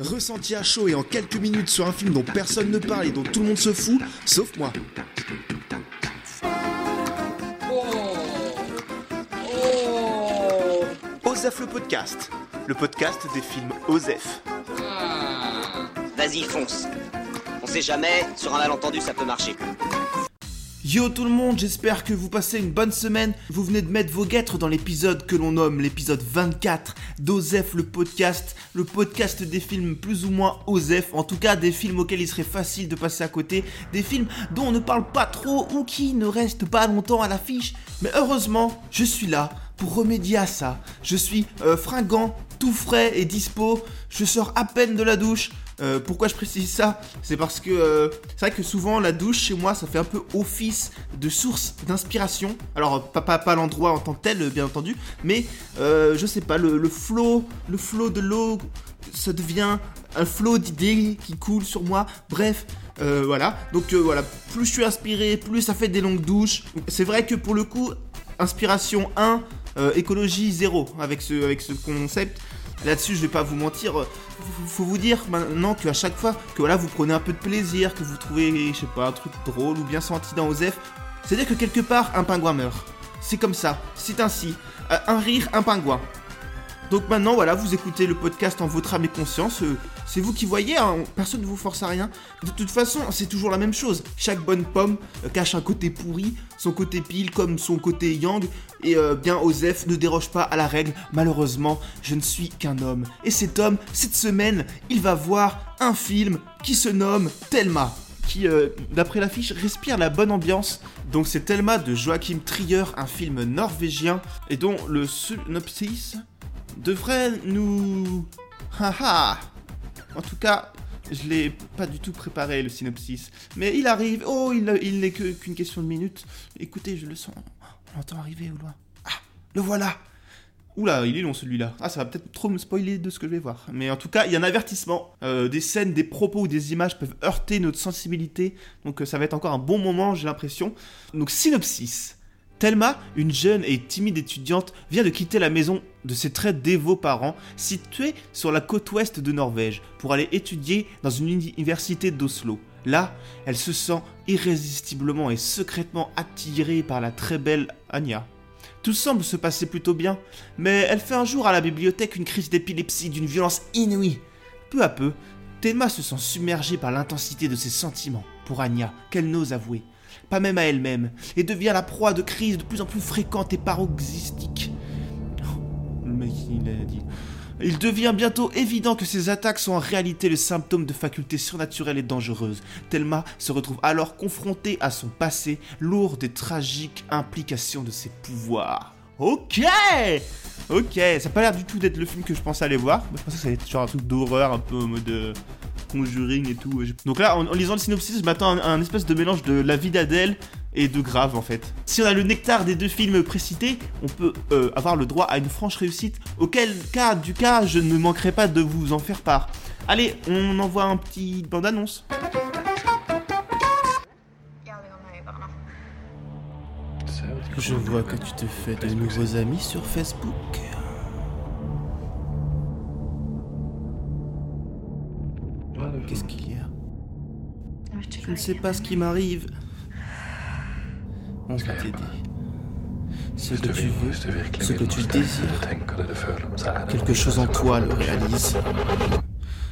ressenti à chaud et en quelques minutes sur un film dont personne ne parle et dont tout le monde se fout, sauf moi. Osef le podcast, le podcast des films Osef. Vas-y, fonce. On sait jamais, sur un malentendu, ça peut marcher. Yo tout le monde, j'espère que vous passez une bonne semaine. Vous venez de mettre vos guêtres dans l'épisode que l'on nomme l'épisode 24 d'Osef le podcast, le podcast des films plus ou moins Osef, en tout cas des films auxquels il serait facile de passer à côté, des films dont on ne parle pas trop ou qui ne restent pas longtemps à l'affiche. Mais heureusement, je suis là pour remédier à ça. Je suis euh, fringant, tout frais et dispo. Je sors à peine de la douche. Euh, pourquoi je précise ça? C'est parce que euh, c'est vrai que souvent la douche chez moi ça fait un peu office de source d'inspiration. Alors pas, pas, l'endroit en tant que tel bien entendu, mais euh, je sais pas le, le flot, le flot de l'eau, ça devient un flot d'idées qui coule sur moi. Bref. voilà, donc voilà, plus je suis inspiré, plus ça fait des longues douches. C'est vrai que pour le coup, inspiration 1, euh, écologie 0 avec ce, avec ce concept. Là-dessus, je vais pas vous mentir. Faut, faut vous dire maintenant qu'à chaque fois que voilà, vous prenez un peu de plaisir, que vous trouvez, je sais pas, un truc drôle ou bien senti dans Osef, c'est-à-dire que quelque part, un pingouin meurt. C'est comme ça, c'est ainsi. Euh, un rire, un pingouin. Donc maintenant, voilà, vous écoutez le podcast en votre âme et conscience. euh, c'est vous qui voyez, hein, personne ne vous force à rien. De toute façon, c'est toujours la même chose. Chaque bonne pomme euh, cache un côté pourri, son côté pile comme son côté yang. Et euh, bien, Osef ne déroge pas à la règle. Malheureusement, je ne suis qu'un homme. Et cet homme, cette semaine, il va voir un film qui se nomme Thelma. Qui, d'après l'affiche, respire la bonne ambiance. Donc c'est Thelma de Joachim Trier, un film norvégien, et dont le synopsis devrait nous... Haha En tout cas, je l'ai pas du tout préparé le synopsis. Mais il arrive. Oh, il, n'est qu'une question de minutes. Écoutez, je le sens. On l'entend arriver au loin. Ah, le voilà Oula, il est long celui-là. Ah, ça va peut-être trop me spoiler de ce que je vais voir. Mais en tout cas, il y a un avertissement. Euh, des scènes, des propos ou des images peuvent heurter notre sensibilité. Donc euh, ça va être encore un bon moment, j'ai l'impression. Donc synopsis. Thelma, une jeune et timide étudiante, vient de quitter la maison de ses très dévots parents, située sur la côte ouest de Norvège, pour aller étudier dans une université d'Oslo. Là, elle se sent irrésistiblement et secrètement attirée par la très belle Anya. Tout semble se passer plutôt bien, mais elle fait un jour à la bibliothèque une crise d'épilepsie d'une violence inouïe. Peu à peu, Thelma se sent submergée par l'intensité de ses sentiments pour Anya, qu'elle n'ose avouer, pas même à elle-même, et devient la proie de crises de plus en plus fréquentes et paroxystiques. Oh, il a dit. Il devient bientôt évident que ces attaques sont en réalité le symptôme de facultés surnaturelles et dangereuses. Thelma se retrouve alors confrontée à son passé, lourd des tragiques implications de ses pouvoirs. Ok Ok, ça n'a pas l'air du tout d'être le film que je pensais aller voir. Je pensais que ça allait être genre un truc d'horreur, un peu en mode euh, Conjuring et tout. Donc là, en, en lisant le synopsis, je m'attends à un, un espèce de mélange de La vie d'Adèle et de Grave en fait. Si on a le nectar des deux films précités, on peut euh, avoir le droit à une franche réussite, auquel cas du cas je ne manquerai pas de vous en faire part. Allez, on envoie un petit bande-annonce. Je vois que tu te fais de nouveaux amis sur Facebook. Je ne sais pas ce qui m'arrive. On va t'aider. Ce que tu veux, ce que tu désires, quelque chose en toi le réalise.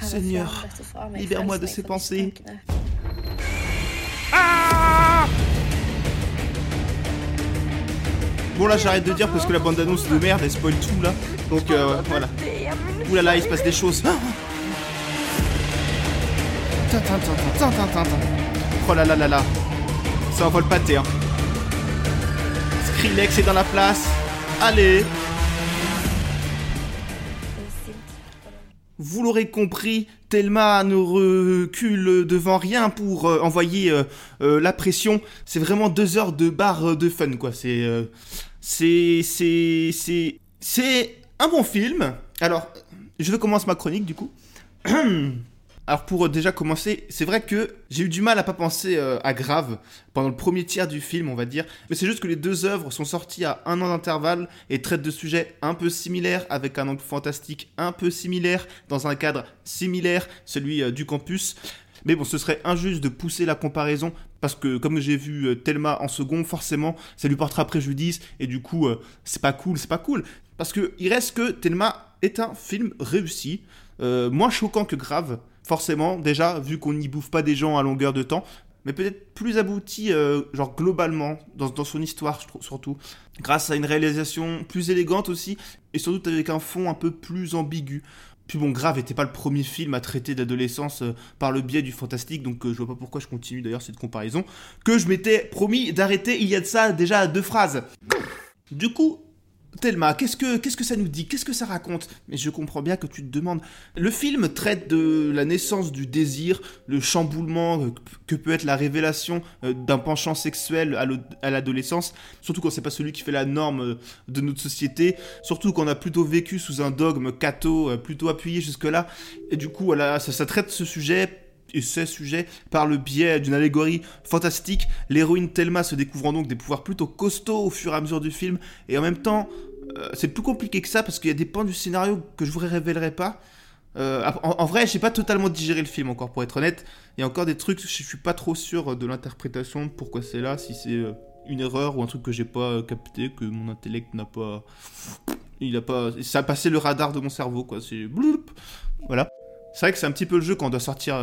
Seigneur, libère-moi de ces pensées. Ah Bon là j'arrête de dire parce que la bande annonce de merde elle spoil tout là. Donc euh, voilà. Ouh là là il se passe des choses. Oh là là là là. Ça envole pâté hein. Skrillex est dans la place. Allez. Vous l'aurez compris, Thelma ne recule devant rien pour euh, envoyer euh, euh, la pression. C'est vraiment deux heures de barre de fun, quoi. C'est, c'est, c'est, c'est, c'est un bon film. Alors, je vais commencer ma chronique du coup. Alors pour euh, déjà commencer, c'est vrai que j'ai eu du mal à pas penser euh, à Grave pendant le premier tiers du film, on va dire. Mais c'est juste que les deux œuvres sont sorties à un an d'intervalle et traitent de sujets un peu similaires, avec un angle fantastique un peu similaire, dans un cadre similaire, celui euh, du campus. Mais bon, ce serait injuste de pousser la comparaison parce que comme j'ai vu Thelma en second, forcément, ça lui portera préjudice et du coup, c'est pas cool, c'est pas cool. Parce que il reste que Thelma est un film réussi, moins choquant que Grave, forcément, déjà, vu qu'on n'y bouffe pas des gens à longueur de temps, mais peut-être plus abouti, euh, genre globalement, dans, son histoire surtout, grâce à une réalisation plus élégante aussi, et surtout avec un fond un peu plus ambigu. Puis bon, Grave n'était pas le premier film à traiter d'adolescence euh, par le biais du fantastique, donc euh, je vois pas pourquoi je continue d'ailleurs cette comparaison, que je m'étais promis d'arrêter il y a de ça déjà deux phrases. Du coup, Thelma, qu'est-ce que, que ça nous dit? Qu'est-ce que ça raconte? Mais je comprends bien que tu te demandes. Le film traite de la naissance du désir, le chamboulement que peut être la révélation euh, d'un penchant sexuel à l'adolescence, surtout quand c'est pas celui qui fait la norme euh, de notre société, surtout qu'on a plutôt vécu sous un dogme catho, euh, plutôt appuyé jusque-là. Et du coup, voilà, ça, traite ce sujet et ces sujets par le biais d'une allégorie fantastique. L'héroïne Thelma se découvrant donc des pouvoirs plutôt costauds au fur et à mesure du film, et en même temps, euh, c'est plus compliqué que ça parce qu'il y a des points du scénario que je vous révélerai pas. Euh, en, vrai, j'ai pas totalement digéré le film encore, pour être honnête. Il y a encore des trucs, je suis pas trop sûr de l'interprétation, pourquoi c'est là, si c'est euh, une erreur ou un truc que j'ai pas capté, que mon intellect n'a pas. Il a pas. Ça a passé le radar de mon cerveau, quoi. C'est. Voilà. C'est vrai que c'est un petit peu le jeu quand on doit sortir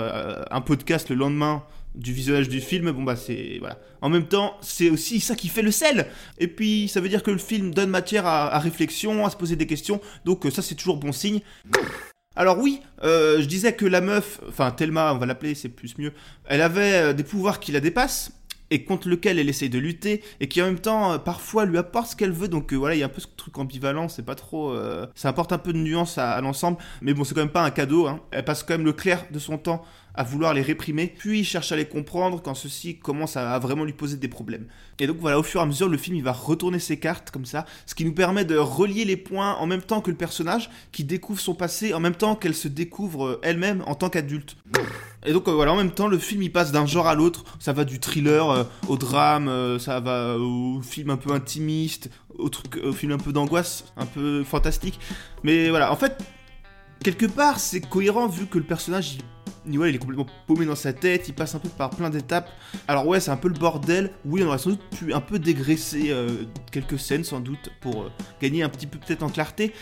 un podcast le lendemain du visionnage du film, bon bah c'est voilà. En même temps, c'est aussi ça qui fait le sel. Et puis ça veut dire que le film donne matière à, réflexion, à se poser des questions. Donc euh, ça c'est toujours bon signe. Alors oui, euh, je disais que la meuf, enfin Thelma, on va l'appeler, c'est plus mieux. Elle avait euh, des pouvoirs qui la dépassent et contre lequel elle essaye de lutter et qui en même temps parfois lui apporte ce qu'elle veut donc voilà il y a un peu ce truc ambivalent c'est pas trop ça apporte un peu de nuance à, l'ensemble mais bon c'est quand même pas un cadeau hein. elle passe quand même le clair de son temps à vouloir les réprimer, puis cherche à les comprendre quand ceux-ci commencent à vraiment lui poser des problèmes. Et donc voilà, au fur et à mesure, le film il va retourner ses cartes comme ça, ce qui nous permet de relier les points en même temps que le personnage qui découvre son passé, en même temps qu'elle se découvre euh, elle-même en tant qu'adulte. Et donc euh, voilà, en même temps, le film il passe d'un genre à l'autre. Ça va du thriller euh, au drame, ça va au film un peu intimiste, au, truc, au film un peu d'angoisse, un peu fantastique. Mais voilà, en fait, quelque part, c'est cohérent vu que le personnage il, il est complètement paumé dans sa tête, il passe un peu par plein d'étapes. Alors ouais, c'est un peu le bordel. Oui, on aurait sans doute pu un peu dégraisser euh, quelques scènes sans doute pour euh, gagner un petit peu peut-être en clarté.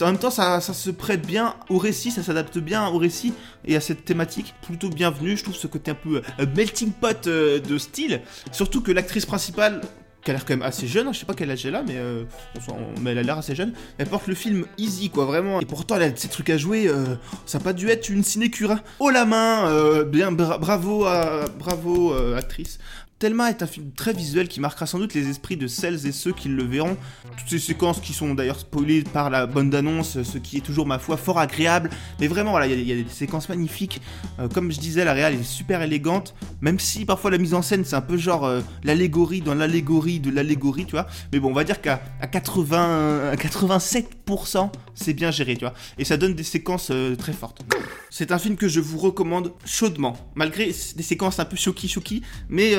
En même temps, ça, se prête bien au récit, ça s'adapte bien au récit et à cette thématique. Plutôt bienvenue, je trouve ce côté un peu euh, melting pot de style. Surtout que l'actrice principale, qui a l'air quand même assez jeune, hein, je sais pas quel âge elle a, mais, euh, mais elle a l'air assez jeune. Elle porte le film easy, quoi, vraiment. Et pourtant, elle a ces trucs à jouer, euh, ça n'a pas dû être une cinécure. Hein. Oh la main, euh, bien, bravo, bravo, actrice. Thelma est un film très visuel qui marquera sans doute les esprits de celles et ceux qui le verront. Toutes ces séquences qui sont d'ailleurs spoilées par la bonne d'annonce, ce qui est toujours ma foi fort agréable. Mais vraiment, voilà, il y, a des séquences magnifiques. Euh, comme je disais, la réal est super élégante, même si parfois la mise en scène c'est un peu genre euh, l'allégorie dans l'allégorie de l'allégorie, tu vois. Mais bon, on va dire qu'à 80, 87%, c'est bien géré, tu vois. Et ça donne des séquences euh, très fortes. C'est un film que je vous recommande chaudement, malgré des séquences un peu choquis choquis, mais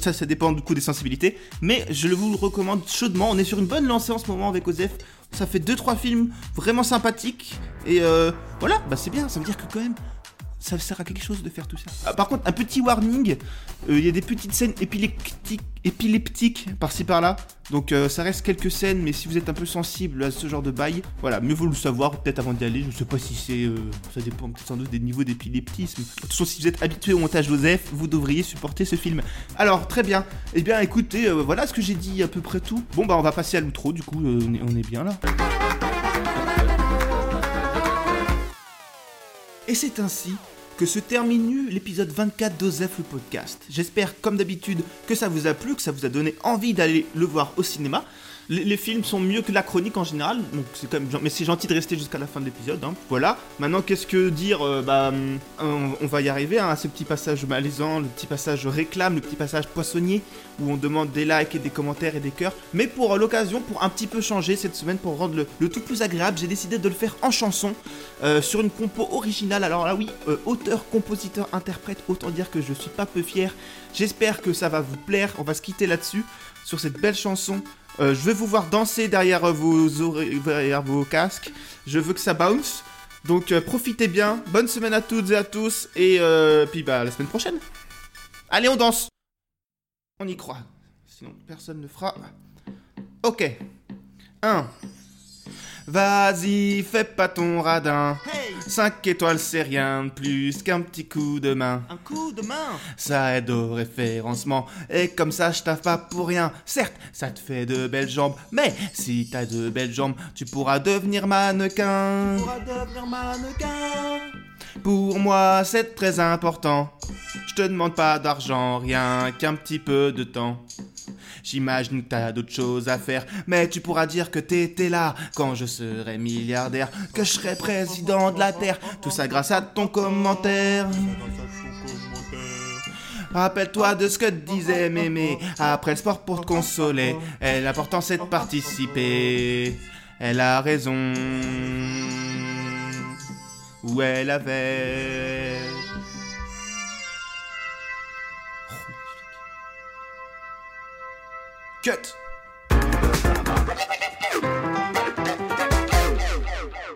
ça, ça dépend du coup des sensibilités. Mais je vous le recommande chaudement. On est sur une bonne lancée en ce moment avec Osef. Ça fait 2-3 films vraiment sympathiques. Et euh, voilà, bah c'est bien. Ça veut dire que quand même, ça sert à quelque chose de faire tout ça. Ah, par contre, un petit warning, euh, il y a des petites scènes épileptiques, épileptiques par-ci par-là. Donc euh, ça reste quelques scènes, mais si vous êtes un peu sensible à ce genre de bail, voilà, mieux vaut le savoir peut-être avant d'y aller. Je sais pas si c'est... Euh, ça dépend peut-être sans doute des niveaux d'épileptisme. De toute façon, si vous êtes habitué au montage Joseph, vous devriez supporter ce film. Alors, très bien. Eh bien, écoutez, voilà ce que j'ai dit à peu près tout. Bon, bah on va passer à l'outro, du coup, on est bien là. Et c'est ainsi que se termine l'épisode 24 d'Osef le podcast. J'espère comme d'habitude que ça vous a plu, que ça vous a donné envie d'aller le voir au cinéma. Les, films sont mieux que la chronique en général, mais c'est gentil de rester jusqu'à la fin de l'épisode. hein. Voilà. Maintenant, qu'est-ce que dire euh, Bah, hum, on, va y arriver hein, à ce petit passage malaisant, le petit passage réclame, le petit passage poissonnier, où on demande des likes et des commentaires et des cœurs. Mais pour euh, l'occasion, pour un petit peu changer cette semaine, pour rendre le, tout plus agréable, j'ai décidé de le faire en chanson, euh, sur une compo originale. Alors là, oui, euh, auteur, compositeur, interprète, autant dire que je suis pas peu fier. J'espère que ça va vous plaire. On va se quitter là-dessus, sur cette belle chanson. Euh, je vais vous voir danser derrière vos oreilles, derrière vos casques. Je veux que ça bounce. Donc euh, profitez bien. Bonne semaine à toutes et à tous. Et euh, puis bah la semaine prochaine. Allez, on danse. On y croit. Sinon personne ne fera. Ok. 1. Vas-y, fais pas ton radin. Hey 5 étoiles, c'est rien de plus qu'un petit coup de main. Un coup de main Ça aide au référencement, et comme ça je taffe pas pour rien. Certes, ça te fait de belles jambes, mais si t'as de belles jambes, tu pourras devenir mannequin. Pourra devenir mannequin Pour moi, c'est très important. Je te demande pas d'argent, rien qu'un petit peu de temps. J'imagine que t'as d'autres choses à faire, mais tu pourras dire que t'étais là quand je serai milliardaire, que je serai président de la Terre, tout ça grâce à ton commentaire. Rappelle-toi de ce que disait Mémé après le sport pour te consoler. L'important c'est de participer. Elle a raison. Ou elle avait. Cut